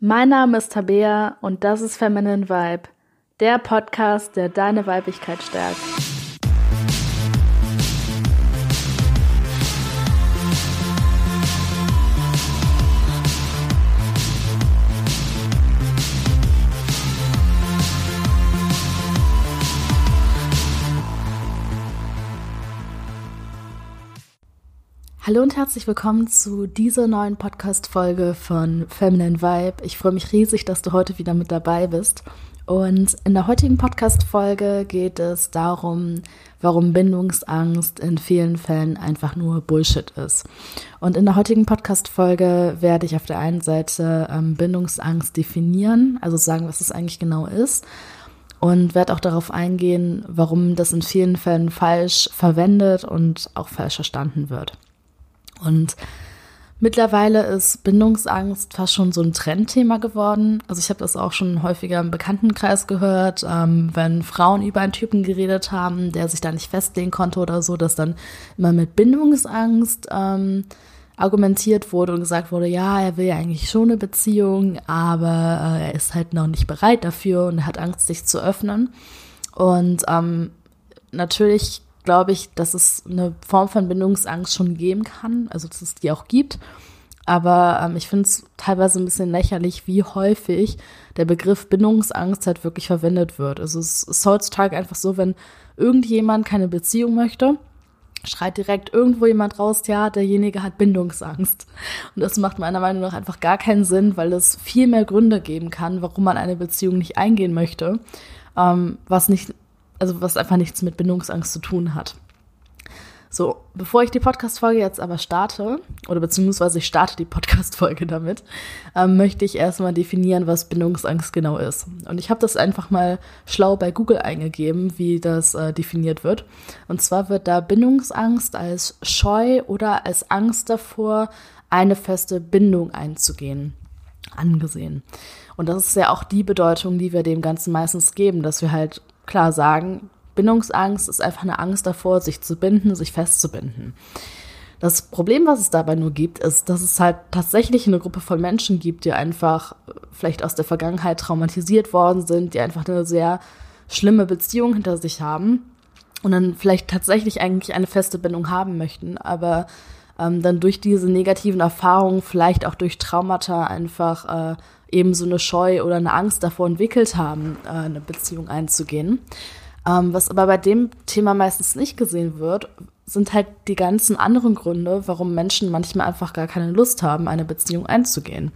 Mein Name ist Tabea und das ist Feminine Vibe, der Podcast, der deine Weiblichkeit stärkt. Hallo und herzlich willkommen zu dieser neuen Podcast-Folge von Feminine Vibe. Ich freue mich riesig, dass du heute wieder mit dabei bist. Und in der heutigen Podcast-Folge geht es darum, warum Bindungsangst in vielen Fällen einfach nur Bullshit ist. Und in der heutigen Podcast-Folge werde ich auf der einen Seite ähm, Bindungsangst definieren, also sagen, was es eigentlich genau ist und werde auch darauf eingehen, warum das in vielen Fällen falsch verwendet und auch falsch verstanden wird. Und mittlerweile ist Bindungsangst fast schon so ein Trendthema geworden. Also ich habe das auch schon häufiger im Bekanntenkreis gehört, ähm, wenn Frauen über einen Typen geredet haben, der sich da nicht festlegen konnte oder so, dass dann immer mit Bindungsangst ähm, argumentiert wurde und gesagt wurde, ja, er will ja eigentlich schon eine Beziehung, aber äh, er ist halt noch nicht bereit dafür und hat Angst, sich zu öffnen. Und ähm, natürlich glaube ich, dass es eine Form von Bindungsangst schon geben kann, also dass es die auch gibt. Aber ähm, ich finde es teilweise ein bisschen lächerlich, wie häufig der Begriff Bindungsangst halt wirklich verwendet wird. Also es ist heutzutage einfach so, wenn irgendjemand keine Beziehung möchte, schreit direkt irgendwo jemand raus, ja, derjenige hat Bindungsangst. Und das macht meiner Meinung nach einfach gar keinen Sinn, weil es viel mehr Gründe geben kann, warum man eine Beziehung nicht eingehen möchte, ähm, was nicht also was einfach nichts mit Bindungsangst zu tun hat. So, bevor ich die Podcast-Folge jetzt aber starte, oder beziehungsweise ich starte die Podcast-Folge damit, ähm, möchte ich erstmal definieren, was Bindungsangst genau ist. Und ich habe das einfach mal schlau bei Google eingegeben, wie das äh, definiert wird. Und zwar wird da Bindungsangst als Scheu oder als Angst davor, eine feste Bindung einzugehen, angesehen. Und das ist ja auch die Bedeutung, die wir dem Ganzen meistens geben, dass wir halt klar sagen, Bindungsangst ist einfach eine Angst davor, sich zu binden, sich festzubinden. Das Problem, was es dabei nur gibt, ist, dass es halt tatsächlich eine Gruppe von Menschen gibt, die einfach vielleicht aus der Vergangenheit traumatisiert worden sind, die einfach eine sehr schlimme Beziehung hinter sich haben und dann vielleicht tatsächlich eigentlich eine feste Bindung haben möchten, aber ähm, dann durch diese negativen Erfahrungen, vielleicht auch durch Traumata einfach äh, eben so eine Scheu oder eine Angst davor entwickelt haben, äh, eine Beziehung einzugehen. Ähm, was aber bei dem Thema meistens nicht gesehen wird, sind halt die ganzen anderen Gründe, warum Menschen manchmal einfach gar keine Lust haben, eine Beziehung einzugehen.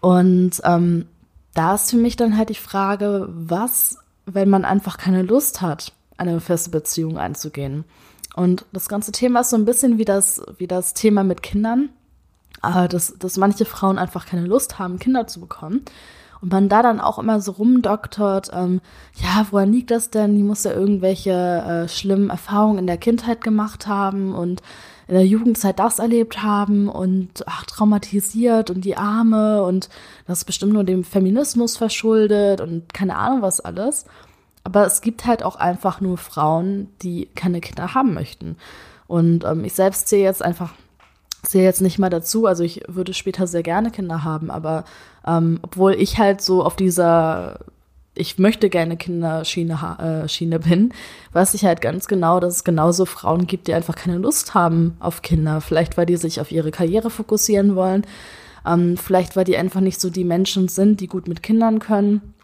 Und ähm, da ist für mich dann halt die Frage, was, wenn man einfach keine Lust hat, eine feste Beziehung einzugehen? Und das ganze Thema ist so ein bisschen wie das, wie das Thema mit Kindern dass, dass manche Frauen einfach keine Lust haben, Kinder zu bekommen. Und man da dann auch immer so rumdoktert, ähm, ja, woran liegt das denn? Die muss ja irgendwelche äh, schlimmen Erfahrungen in der Kindheit gemacht haben und in der Jugendzeit das erlebt haben und ach, traumatisiert und die Arme und das ist bestimmt nur dem Feminismus verschuldet und keine Ahnung was alles. Aber es gibt halt auch einfach nur Frauen, die keine Kinder haben möchten. Und ähm, ich selbst sehe jetzt einfach zähle jetzt nicht mal dazu. Also ich würde später sehr gerne Kinder haben, aber ähm, obwohl ich halt so auf dieser ich möchte gerne Kinderschiene äh, Schiene bin, weiß ich halt ganz genau, dass es genauso Frauen gibt, die einfach keine Lust haben auf Kinder. Vielleicht, weil die sich auf ihre Karriere fokussieren wollen. Ähm, vielleicht, weil die einfach nicht so die Menschen sind, die gut mit Kindern können.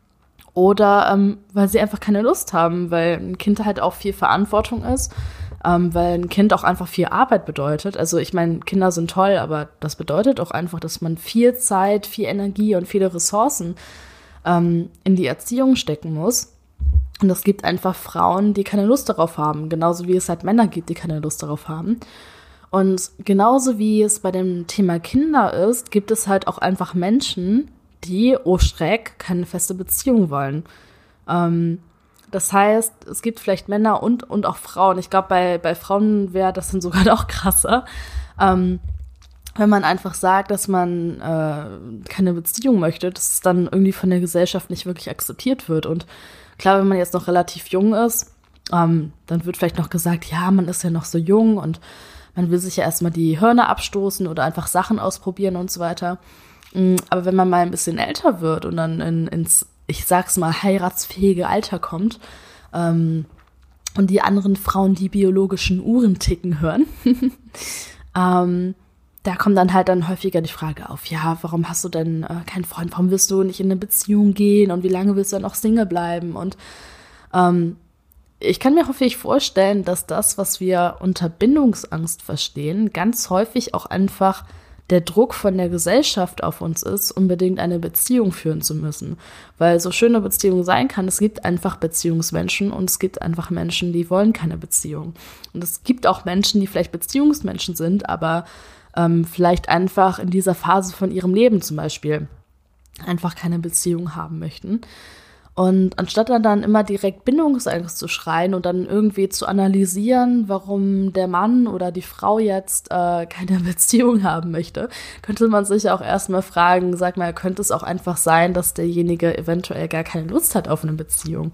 Oder ähm, weil sie einfach keine Lust haben, weil ein Kind halt auch viel Verantwortung ist ähm, weil ein Kind auch einfach viel Arbeit bedeutet. Also ich meine, Kinder sind toll, aber das bedeutet auch einfach, dass man viel Zeit, viel Energie und viele Ressourcen ähm, in die Erziehung stecken muss. Und es gibt einfach Frauen, die keine Lust darauf haben, genauso wie es halt Männer gibt, die keine Lust darauf haben. Und genauso wie es bei dem Thema Kinder ist, gibt es halt auch einfach Menschen, die, oh Schreck, keine feste Beziehung wollen. Ähm, das heißt, es gibt vielleicht Männer und, und auch Frauen. Ich glaube, bei, bei Frauen wäre das dann sogar noch krasser. Ähm, wenn man einfach sagt, dass man äh, keine Beziehung möchte, dass es dann irgendwie von der Gesellschaft nicht wirklich akzeptiert wird. Und klar, wenn man jetzt noch relativ jung ist, ähm, dann wird vielleicht noch gesagt, ja, man ist ja noch so jung und man will sich ja erstmal die Hörner abstoßen oder einfach Sachen ausprobieren und so weiter. Mm, aber wenn man mal ein bisschen älter wird und dann in, ins, ich sag's mal, heiratsfähige Alter kommt, ähm, und die anderen Frauen die biologischen Uhren ticken hören, ähm, da kommt dann halt dann häufiger die Frage auf, ja, warum hast du denn äh, keinen Freund, warum willst du nicht in eine Beziehung gehen und wie lange willst du dann auch Single bleiben? Und ähm, ich kann mir häufig vorstellen, dass das, was wir unter Bindungsangst verstehen, ganz häufig auch einfach der Druck von der Gesellschaft auf uns ist, unbedingt eine Beziehung führen zu müssen. Weil so schöne Beziehung sein kann, es gibt einfach Beziehungsmenschen und es gibt einfach Menschen, die wollen keine Beziehung. Und es gibt auch Menschen, die vielleicht Beziehungsmenschen sind, aber ähm, vielleicht einfach in dieser Phase von ihrem Leben zum Beispiel einfach keine Beziehung haben möchten. Und anstatt dann, dann immer direkt Bindungsangst zu schreien und dann irgendwie zu analysieren, warum der Mann oder die Frau jetzt äh, keine Beziehung haben möchte, könnte man sich auch erstmal fragen, sag mal, könnte es auch einfach sein, dass derjenige eventuell gar keine Lust hat auf eine Beziehung?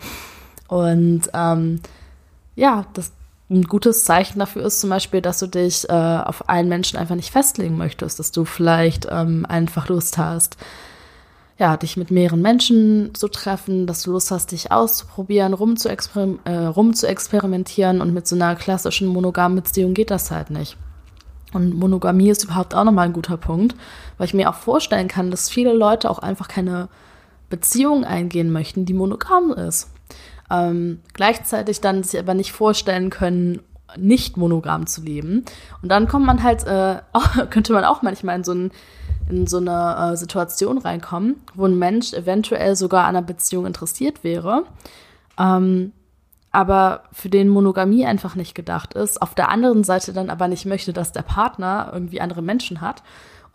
Und ähm, ja, das ein gutes Zeichen dafür ist zum Beispiel, dass du dich äh, auf einen Menschen einfach nicht festlegen möchtest, dass du vielleicht ähm, einfach Lust hast, ja, dich mit mehreren Menschen zu treffen, dass du Lust hast, dich auszuprobieren, rum zu, äh, rum zu experimentieren und mit so einer klassischen monogamen Beziehung geht das halt nicht. Und Monogamie ist überhaupt auch nochmal ein guter Punkt, weil ich mir auch vorstellen kann, dass viele Leute auch einfach keine Beziehung eingehen möchten, die monogam ist ähm, gleichzeitig dann sich aber nicht vorstellen können, nicht monogam zu leben. Und dann kommt man halt, äh, könnte man auch manchmal in so, ein, in so eine äh, Situation reinkommen, wo ein Mensch eventuell sogar an einer Beziehung interessiert wäre, ähm, aber für den Monogamie einfach nicht gedacht ist, auf der anderen Seite dann aber nicht möchte, dass der Partner irgendwie andere Menschen hat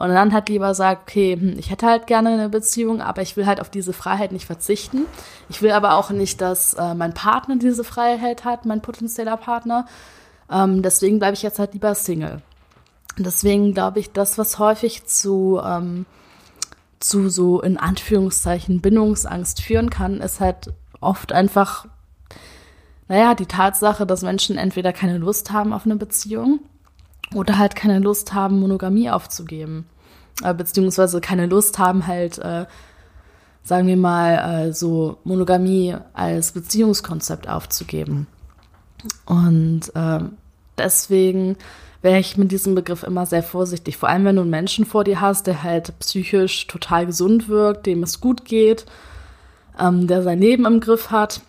und dann halt lieber sagt, okay, hm, ich hätte halt gerne eine Beziehung, aber ich will halt auf diese Freiheit nicht verzichten. Ich will aber auch nicht, dass äh, mein Partner diese Freiheit hat, mein potenzieller Partner. Ähm, deswegen bleibe ich jetzt halt lieber Single. Deswegen glaube ich, das, was häufig zu, ähm, zu so in Anführungszeichen Bindungsangst führen kann, ist halt oft einfach, naja, die Tatsache, dass Menschen entweder keine Lust haben auf eine Beziehung oder halt keine Lust haben, Monogamie aufzugeben. Äh, beziehungsweise keine Lust haben, halt, äh, sagen wir mal, äh, so Monogamie als Beziehungskonzept aufzugeben. Und äh, deswegen wäre ich mit diesem Begriff immer sehr vorsichtig. Vor allem, wenn du einen Menschen vor dir hast, der halt psychisch total gesund wirkt, dem es gut geht, ähm, der sein Leben im Griff hat.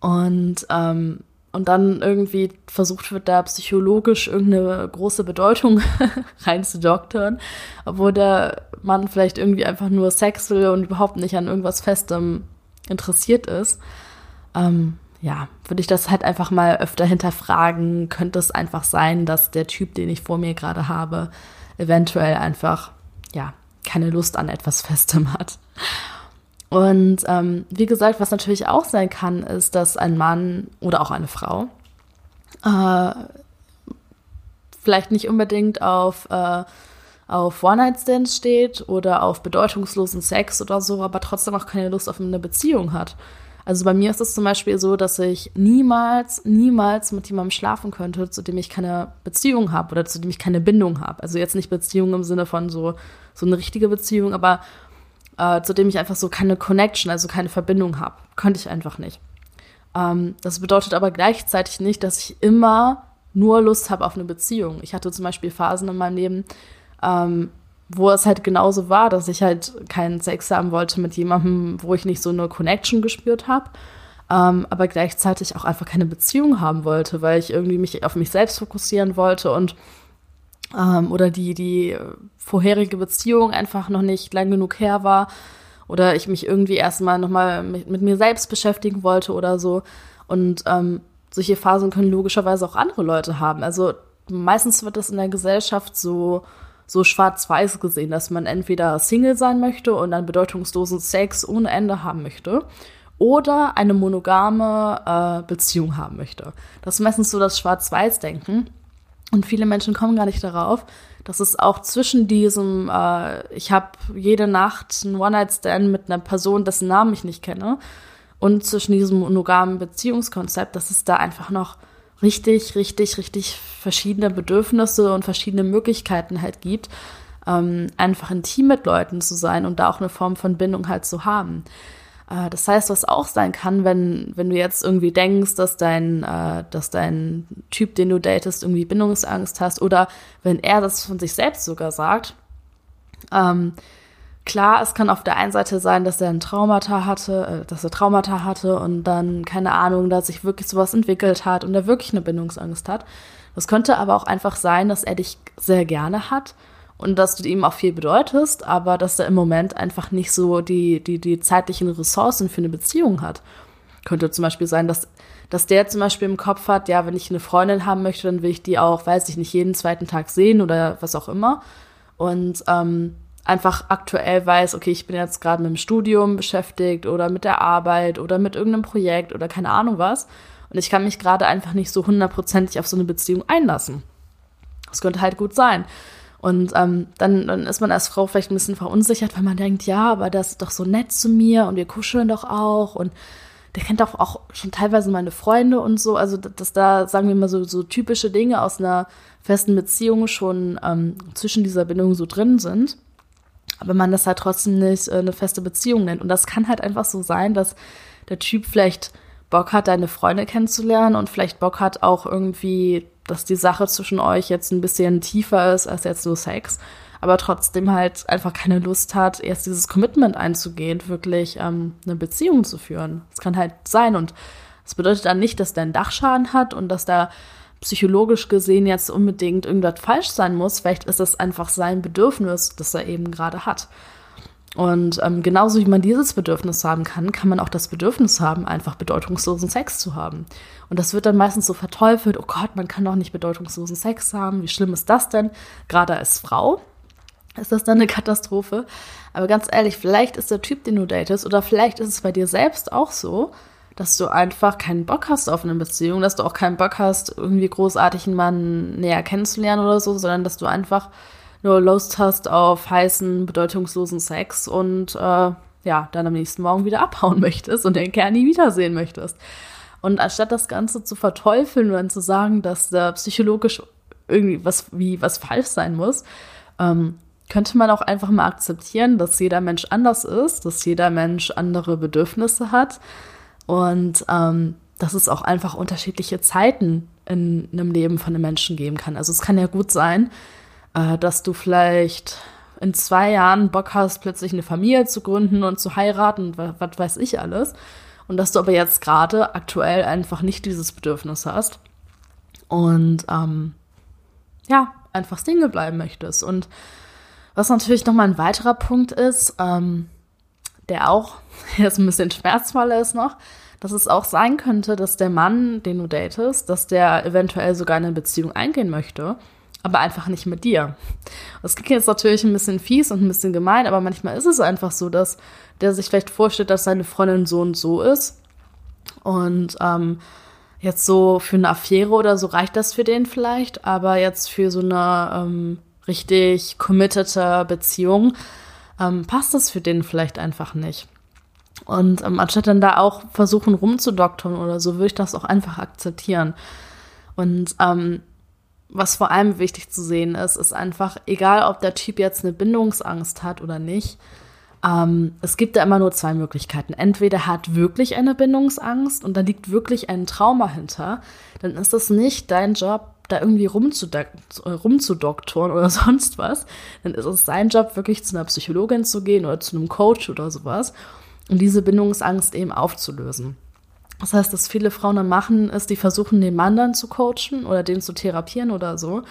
Und ähm, und dann irgendwie versucht wird, da psychologisch irgendeine große Bedeutung reinzudoktern, obwohl der Mann vielleicht irgendwie einfach nur Sex will und überhaupt nicht an irgendwas Festem interessiert ist. Ähm, ja, würde ich das halt einfach mal öfter hinterfragen. Könnte es einfach sein, dass der Typ, den ich vor mir gerade habe, eventuell einfach, ja, keine Lust an etwas Festem hat. Und ähm, wie gesagt, was natürlich auch sein kann, ist, dass ein Mann oder auch eine Frau äh, vielleicht nicht unbedingt auf, äh, auf One-Night-Stands steht oder auf bedeutungslosen Sex oder so, aber trotzdem auch keine Lust auf eine Beziehung hat. Also bei mir ist es zum Beispiel so, dass ich niemals, niemals mit jemandem schlafen könnte, zu dem ich keine Beziehung habe oder zu dem ich keine Bindung habe. Also jetzt nicht Beziehung im Sinne von so, so eine richtige Beziehung, aber äh, zu dem ich einfach so keine Connection, also keine Verbindung habe. Könnte ich einfach nicht. Ähm, das bedeutet aber gleichzeitig nicht, dass ich immer nur Lust habe auf eine Beziehung. Ich hatte zum Beispiel Phasen in meinem Leben, ähm, wo es halt genauso war, dass ich halt keinen Sex haben wollte mit jemandem, wo ich nicht so eine Connection gespürt habe, ähm, aber gleichzeitig auch einfach keine Beziehung haben wollte, weil ich irgendwie mich auf mich selbst fokussieren wollte und ähm, oder die, die vorherige Beziehung einfach noch nicht lang genug her war oder ich mich irgendwie erstmal nochmal mit, mit mir selbst beschäftigen wollte oder so. Und ähm, solche Phasen können logischerweise auch andere Leute haben. Also meistens wird das in der Gesellschaft so, so schwarz-weiß gesehen, dass man entweder Single sein möchte und einen bedeutungslosen Sex ohne Ende haben möchte oder eine monogame äh, Beziehung haben möchte. Das ist meistens so das Schwarz-Weiß-Denken. Und viele Menschen kommen gar nicht darauf, dass es auch zwischen diesem, äh, ich habe jede Nacht einen One-Night-Stand mit einer Person, dessen Namen ich nicht kenne, und zwischen diesem monogamen Beziehungskonzept, dass es da einfach noch richtig, richtig, richtig verschiedene Bedürfnisse und verschiedene Möglichkeiten halt gibt, ähm, einfach intim mit Leuten zu sein und da auch eine Form von Bindung halt zu haben. Äh, das heißt, was auch sein kann, wenn, wenn du jetzt irgendwie denkst, dass dein, äh, dass dein Typ, den du datest, irgendwie Bindungsangst hast oder wenn er das von sich selbst sogar sagt, ähm, klar, es kann auf der einen Seite sein, dass er ein Traumata hatte, äh, dass er Traumata hatte und dann, keine Ahnung, dass sich wirklich sowas entwickelt hat und er wirklich eine Bindungsangst hat. Das könnte aber auch einfach sein, dass er dich sehr gerne hat und dass du ihm auch viel bedeutest, aber dass er im Moment einfach nicht so die, die, die zeitlichen Ressourcen für eine Beziehung hat. Könnte zum Beispiel sein, dass, dass der zum Beispiel im Kopf hat, ja, wenn ich eine Freundin haben möchte, dann will ich die auch, weiß ich nicht, jeden zweiten Tag sehen oder was auch immer. Und ähm, einfach aktuell weiß, okay, ich bin jetzt gerade mit dem Studium beschäftigt oder mit der Arbeit oder mit irgendeinem Projekt oder keine Ahnung was. Und ich kann mich gerade einfach nicht so hundertprozentig auf so eine Beziehung einlassen. Das könnte halt gut sein. Und ähm, dann, dann ist man als Frau vielleicht ein bisschen verunsichert, weil man denkt, ja, aber das ist doch so nett zu mir und wir kuscheln doch auch und der kennt doch auch schon teilweise meine Freunde und so. Also, dass da, sagen wir mal, so, so typische Dinge aus einer festen Beziehung schon ähm, zwischen dieser Bindung so drin sind. Aber man das halt trotzdem nicht äh, eine feste Beziehung nennt. Und das kann halt einfach so sein, dass der Typ vielleicht Bock hat, deine Freunde kennenzulernen und vielleicht Bock hat auch irgendwie, dass die Sache zwischen euch jetzt ein bisschen tiefer ist als jetzt nur Sex, aber trotzdem halt einfach keine Lust hat, erst dieses Commitment einzugehen, wirklich ähm, eine Beziehung zu führen. Das kann halt sein und das bedeutet dann nicht, dass der einen Dachschaden hat und dass da psychologisch gesehen jetzt unbedingt irgendwas falsch sein muss. Vielleicht ist das einfach sein Bedürfnis, das er eben gerade hat. Und ähm, genauso wie man dieses Bedürfnis haben kann, kann man auch das Bedürfnis haben, einfach bedeutungslosen Sex zu haben. Und das wird dann meistens so verteufelt, oh Gott, man kann doch nicht bedeutungslosen Sex haben, wie schlimm ist das denn? Gerade als Frau ist das dann eine Katastrophe. Aber ganz ehrlich, vielleicht ist der Typ, den du datest, oder vielleicht ist es bei dir selbst auch so, dass du einfach keinen Bock hast auf eine Beziehung, dass du auch keinen Bock hast, irgendwie großartig einen Mann näher kennenzulernen oder so, sondern dass du einfach nur Lust hast auf heißen, bedeutungslosen Sex und äh, ja, dann am nächsten Morgen wieder abhauen möchtest und den Kerl nie wiedersehen möchtest. Und anstatt das Ganze zu verteufeln und zu sagen, dass da psychologisch irgendwie was wie was falsch sein muss, ähm, könnte man auch einfach mal akzeptieren, dass jeder Mensch anders ist, dass jeder Mensch andere Bedürfnisse hat und ähm, dass es auch einfach unterschiedliche Zeiten in einem Leben von einem Menschen geben kann. Also es kann ja gut sein, äh, dass du vielleicht in zwei Jahren Bock hast, plötzlich eine Familie zu gründen und zu heiraten, was, was weiß ich alles. Und dass du aber jetzt gerade aktuell einfach nicht dieses Bedürfnis hast. Und ähm, ja, einfach Single bleiben möchtest. Und was natürlich nochmal ein weiterer Punkt ist, ähm, der auch jetzt ein bisschen schmerzvoller ist noch, dass es auch sein könnte, dass der Mann, den du datest, dass der eventuell sogar eine Beziehung eingehen möchte, aber einfach nicht mit dir. Das klingt jetzt natürlich ein bisschen fies und ein bisschen gemein, aber manchmal ist es einfach so, dass der sich vielleicht vorstellt, dass seine Freundin so und so ist und ähm, jetzt so für eine Affäre oder so reicht das für den vielleicht, aber jetzt für so eine ähm, richtig committete Beziehung ähm, passt das für den vielleicht einfach nicht. Und ähm, anstatt dann da auch versuchen rumzudoktern oder so, würde ich das auch einfach akzeptieren. Und ähm, was vor allem wichtig zu sehen ist, ist einfach, egal ob der Typ jetzt eine Bindungsangst hat oder nicht, ähm, es gibt da immer nur zwei Möglichkeiten. Entweder er hat wirklich eine Bindungsangst und da liegt wirklich ein Trauma hinter, dann ist es nicht dein Job, da irgendwie rumzudoktoren oder sonst was. Dann ist es sein Job, wirklich zu einer Psychologin zu gehen oder zu einem Coach oder sowas und diese Bindungsangst eben aufzulösen. Das heißt, dass viele Frauen dann machen, ist, die versuchen, den Mann dann zu coachen oder den zu therapieren oder so.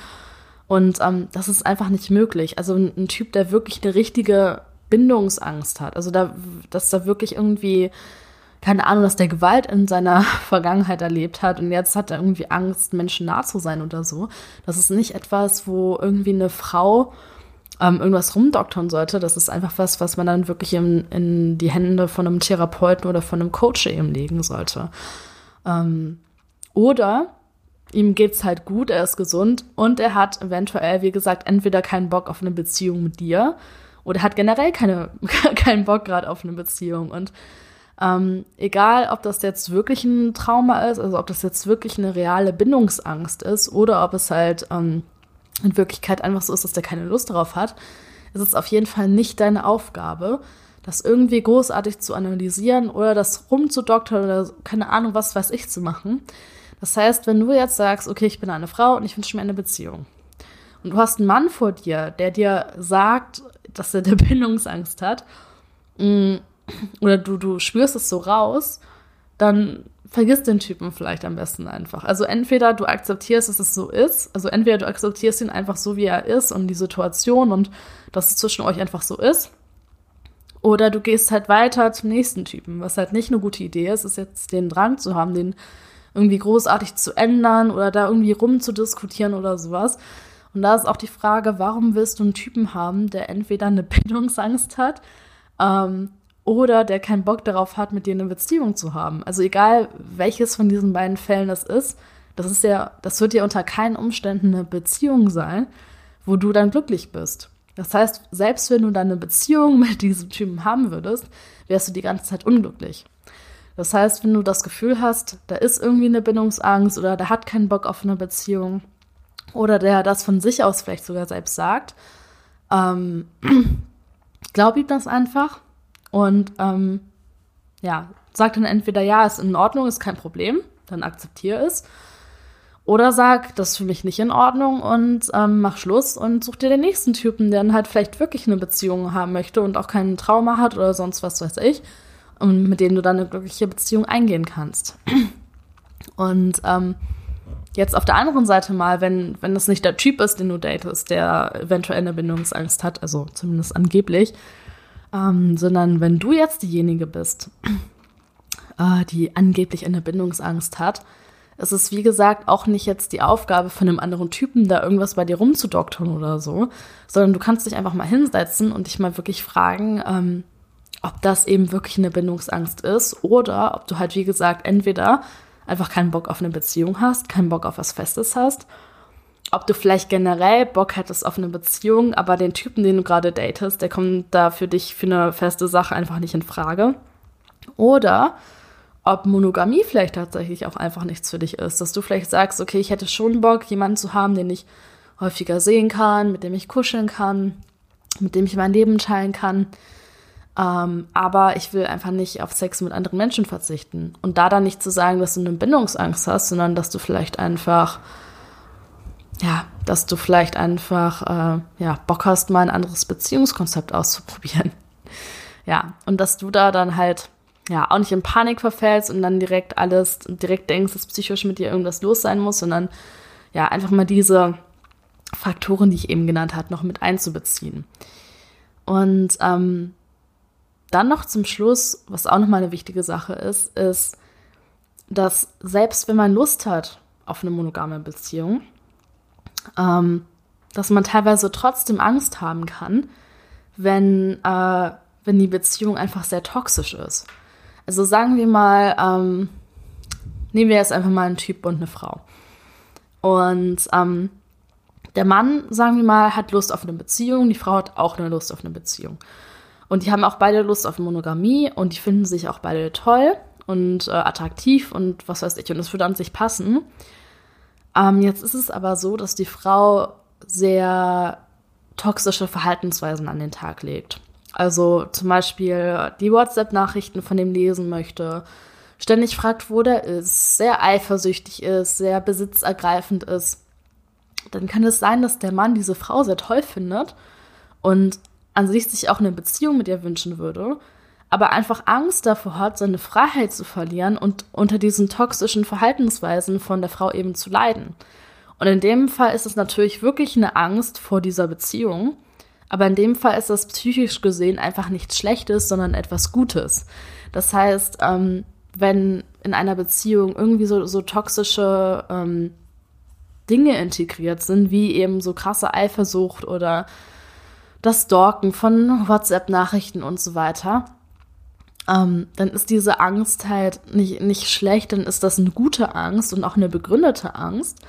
Und ähm, das ist einfach nicht möglich. Also ein, ein, Typ, der wirklich eine richtige Bindungsangst hat, also da, dass da wirklich irgendwie, keine Ahnung, dass der Gewalt in seiner Vergangenheit erlebt hat und jetzt hat er irgendwie Angst, Menschen nah zu sein oder so. Das ist nicht etwas, wo irgendwie eine Frau ähm, irgendwas rumdoktern sollte. Das ist einfach was, was man dann wirklich in, in die Hände von einem Therapeuten oder von einem Coach eben legen sollte. Ähm, oder ihm geht's halt gut, er ist gesund und er hat eventuell, wie gesagt, entweder keinen Bock auf eine Beziehung mit dir oder hat generell keine, keinen Bock gerade auf eine Beziehung. Und ähm, egal, ob das jetzt wirklich ein Trauma ist, also ob das jetzt wirklich eine reale Bindungsangst ist oder ob es halt ähm, in Wirklichkeit einfach so ist, dass der keine Lust darauf hat. ist es auf jeden Fall nicht deine Aufgabe, das irgendwie großartig zu analysieren oder das rumzudoktern oder keine Ahnung, was weiß ich zu machen. Das heißt, wenn du jetzt sagst, okay, ich bin eine Frau und ich wünsche mir eine Beziehung. Und du hast einen Mann vor dir, der dir sagt, dass er eine Bindungsangst hat, mm, oder du, du spürst es so raus, dann vergiss den Typen vielleicht am besten einfach. Also entweder du akzeptierst, dass es so ist, also entweder du akzeptierst ihn einfach so, wie er ist und die Situation und dass es zwischen euch einfach so ist, oder du gehst halt weiter zum nächsten Typen, was halt nicht eine gute Idee ist, ist jetzt den Drang zu haben, den irgendwie großartig zu ändern oder da irgendwie rumzudiskutieren oder sowas. Und da ist auch die Frage, warum willst du einen Typen haben, der entweder eine Bindungsangst hat ähm, oder der keinen Bock darauf hat, mit dir eine Beziehung zu haben. Also egal, welches von diesen beiden Fällen das ist, das ist ja, das wird ja unter keinen Umständen eine Beziehung sein, wo du dann glücklich bist. Das heißt, selbst wenn du dann eine Beziehung mit diesem Typen haben würdest, wärst du die ganze Zeit unglücklich. Das heißt, wenn du das Gefühl hast, da ist irgendwie eine Bindungsangst oder der hat keinen Bock auf eine Beziehung oder der das von sich aus vielleicht sogar selbst sagt, ähm, glaub ihm das einfach und ähm, ja, sag dann entweder ja, ist in Ordnung, ist kein Problem, dann akzeptiere es oder sag, das ist für mich nicht in Ordnung und ähm, mach Schluss und such dir den nächsten Typen, der dann halt vielleicht wirklich eine Beziehung haben möchte und auch keinen Trauma hat oder sonst was weiß ich. Und mit dem du dann eine glückliche Beziehung eingehen kannst. Und ähm, jetzt auf der anderen Seite mal, wenn, wenn das nicht der Typ ist, den du datest, der eventuell eine Bindungsangst hat, also zumindest angeblich, ähm, sondern wenn du jetzt diejenige bist, äh, die angeblich eine Bindungsangst hat, es ist, wie gesagt, auch nicht jetzt die Aufgabe von einem anderen Typen, da irgendwas bei dir rumzudoktern oder so, sondern du kannst dich einfach mal hinsetzen und dich mal wirklich fragen, ähm, ob das eben wirklich eine Bindungsangst ist oder ob du halt, wie gesagt, entweder einfach keinen Bock auf eine Beziehung hast, keinen Bock auf was Festes hast, ob du vielleicht generell Bock hättest auf eine Beziehung, aber den Typen, den du gerade datest, der kommt da für dich für eine feste Sache einfach nicht in Frage. Oder ob Monogamie vielleicht tatsächlich auch einfach nichts für dich ist. Dass du vielleicht sagst, okay, ich hätte schon Bock, jemanden zu haben, den ich häufiger sehen kann, mit dem ich kuscheln kann, mit dem ich mein Leben teilen kann. Ähm, aber ich will einfach nicht auf Sex mit anderen Menschen verzichten. Und da dann nicht zu sagen, dass du eine Bindungsangst hast, sondern dass du vielleicht einfach, ja, dass du vielleicht einfach, äh, ja, Bock hast, mal ein anderes Beziehungskonzept auszuprobieren. Ja, und dass du da dann halt ja, auch nicht in Panik verfällst und dann direkt alles, direkt denkst, dass psychisch mit dir irgendwas los sein muss, sondern ja, einfach mal diese Faktoren, die ich eben genannt habe, noch mit einzubeziehen. Und ähm, dann noch zum Schluss, was auch nochmal eine wichtige Sache ist, ist, dass selbst wenn man Lust hat auf eine monogame Beziehung, ähm, dass man teilweise trotzdem Angst haben kann, wenn, äh, wenn die Beziehung einfach sehr toxisch ist. Also sagen wir mal, ähm, nehmen wir jetzt einfach mal einen Typ und eine Frau. Und ähm, der Mann, sagen wir mal, hat Lust auf eine Beziehung, die Frau hat auch eine Lust auf eine Beziehung. Und die haben auch beide Lust auf Monogamie und die finden sich auch beide toll und äh, attraktiv und was weiß ich. Und es würde an sich passen. Ähm, jetzt ist es aber so, dass die Frau sehr toxische Verhaltensweisen an den Tag legt. Also zum Beispiel die WhatsApp-Nachrichten von dem lesen möchte, ständig fragt, wo der ist, sehr eifersüchtig ist, sehr besitzergreifend ist, dann kann es sein, dass der Mann diese Frau sehr toll findet und an sich sich auch eine Beziehung mit ihr wünschen würde, aber einfach Angst davor hat, seine Freiheit zu verlieren und unter diesen toxischen Verhaltensweisen von der Frau eben zu leiden. Und in dem Fall ist es natürlich wirklich eine Angst vor dieser Beziehung. Aber in dem Fall ist das psychisch gesehen einfach nichts Schlechtes, sondern etwas Gutes. Das heißt, ähm, wenn in einer Beziehung irgendwie so, so toxische ähm, Dinge integriert sind, wie eben so krasse Eifersucht oder das Stalken von WhatsApp-Nachrichten und so weiter, ähm, dann ist diese Angst halt nicht, nicht schlecht, dann ist das eine gute Angst und auch eine begründete Angst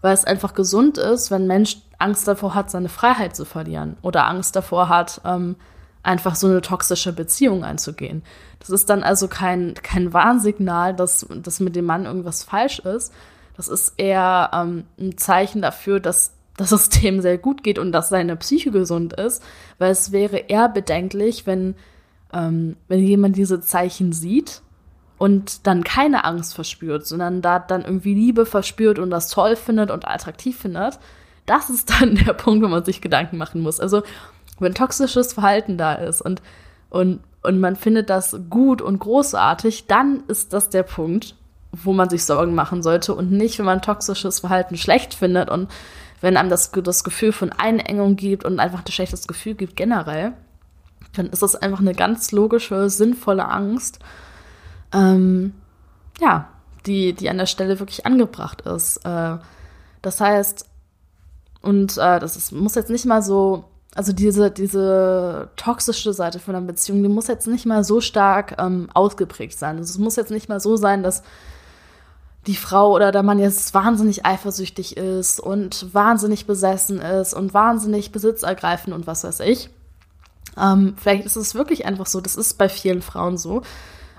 weil es einfach gesund ist, wenn ein Mensch Angst davor hat, seine Freiheit zu verlieren oder Angst davor hat, ähm, einfach so eine toxische Beziehung einzugehen. Das ist dann also kein, kein Warnsignal, dass, dass mit dem Mann irgendwas falsch ist. Das ist eher ähm, ein Zeichen dafür, dass es dem sehr gut geht und dass seine Psyche gesund ist, weil es wäre eher bedenklich, wenn, ähm, wenn jemand diese Zeichen sieht und dann keine Angst verspürt, sondern da dann irgendwie Liebe verspürt und das toll findet und attraktiv findet. Das ist dann der Punkt, wo man sich Gedanken machen muss. Also, wenn toxisches Verhalten da ist und, und, und man findet das gut und großartig, dann ist das der Punkt, wo man sich Sorgen machen sollte und nicht, wenn man toxisches Verhalten schlecht findet und wenn einem das, das Gefühl von Einengung gibt und einfach ein schlechtes Gefühl gibt generell, dann ist das einfach eine ganz logische, sinnvolle Angst, ähm, ja, die, die an der Stelle wirklich angebracht ist. Äh, das heißt, und äh, das ist, muss jetzt nicht mal so, also diese, diese toxische Seite von einer Beziehung, die muss jetzt nicht mal so stark ähm, ausgeprägt sein. Also es muss jetzt nicht mal so sein, dass die Frau oder der Mann jetzt wahnsinnig eifersüchtig ist und wahnsinnig besessen ist und wahnsinnig besitzergreifend und was weiß ich. Ähm, vielleicht ist es wirklich einfach so, das ist bei vielen Frauen so,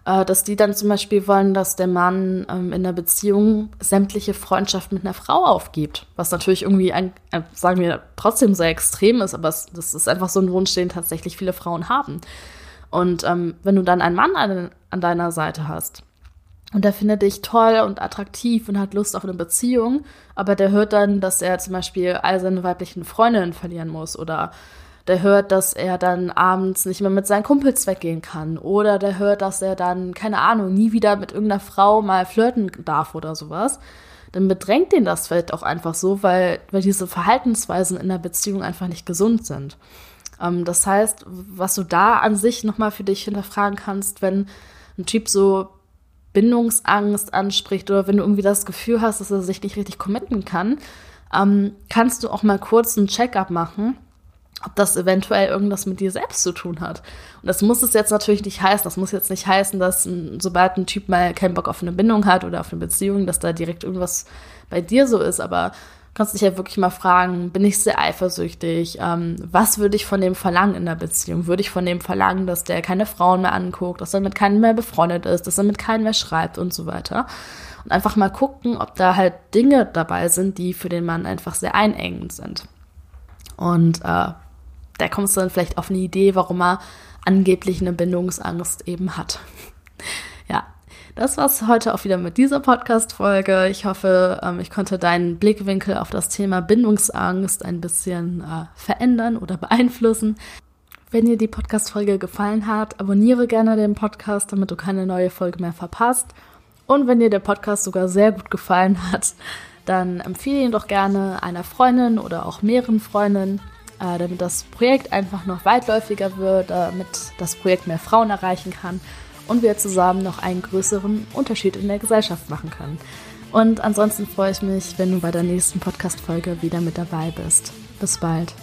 äh, dass die dann zum Beispiel wollen, dass der Mann ähm, in der Beziehung sämtliche Freundschaft mit einer Frau aufgibt. Was natürlich irgendwie, ein, ein, sagen wir, trotzdem sehr extrem ist, aber es, das ist einfach so ein Wunsch, den tatsächlich viele Frauen haben. Und ähm, wenn du dann einen Mann an, an deiner Seite hast, und der findet dich toll und attraktiv und hat Lust auf eine Beziehung, aber der hört dann, dass er zum Beispiel all seine weiblichen Freundinnen verlieren muss oder der hört, dass er dann abends nicht mehr mit seinen Kumpels weggehen kann oder der hört, dass er dann, keine Ahnung, nie wieder mit irgendeiner Frau mal flirten darf oder sowas, dann bedrängt den das vielleicht auch einfach so, weil, weil diese Verhaltensweisen in der Beziehung einfach nicht gesund sind. Ähm, das heißt, was du da an sich nochmal für dich hinterfragen kannst, wenn ein Typ so Bindungsangst anspricht oder wenn du irgendwie das Gefühl hast, dass er sich nicht richtig committen kann, ähm, kannst du auch mal kurz einen Check-up machen, ob das eventuell irgendwas mit dir selbst zu tun hat. Und das muss es jetzt natürlich nicht heißen. Das muss jetzt nicht heißen, dass sobald ein Typ mal keinen Bock auf eine Bindung hat oder auf eine Beziehung, dass da direkt irgendwas bei dir so ist. Aber kannst dich ja wirklich mal fragen, bin ich sehr eifersüchtig? Ähm, was würde ich von dem verlangen in der Beziehung? Würde ich von dem verlangen, dass der keine Frauen mehr anguckt, dass er mit keinem mehr befreundet ist, dass er mit keinem mehr schreibt und so weiter? Und einfach mal gucken, ob da halt Dinge dabei sind, die für den Mann einfach sehr einengend sind. Und äh, da kommst du dann vielleicht auf eine Idee, warum er angeblich eine Bindungsangst eben hat. ja, das war's heute auch wieder mit dieser Podcast-Folge. Ich hoffe, ähm, ich konnte deinen Blickwinkel auf das Thema Bindungsangst ein bisschen äh, verändern oder beeinflussen. Wenn dir die Podcast-Folge gefallen hat, abonniere gerne den Podcast, damit du keine neue Folge mehr verpasst. Und wenn dir der Podcast sogar sehr gut gefallen hat, dann empfehle ihn doch gerne einer Freundin oder auch mehreren Freundinnen, äh, damit das Projekt einfach noch weitläufiger wird, damit das Projekt mehr Frauen erreichen kann und wir zusammen noch einen größeren Unterschied in der Gesellschaft machen können. Und ansonsten freue ich mich, wenn du bei der nächsten Podcast-Folge wieder mit dabei bist. Bis bald.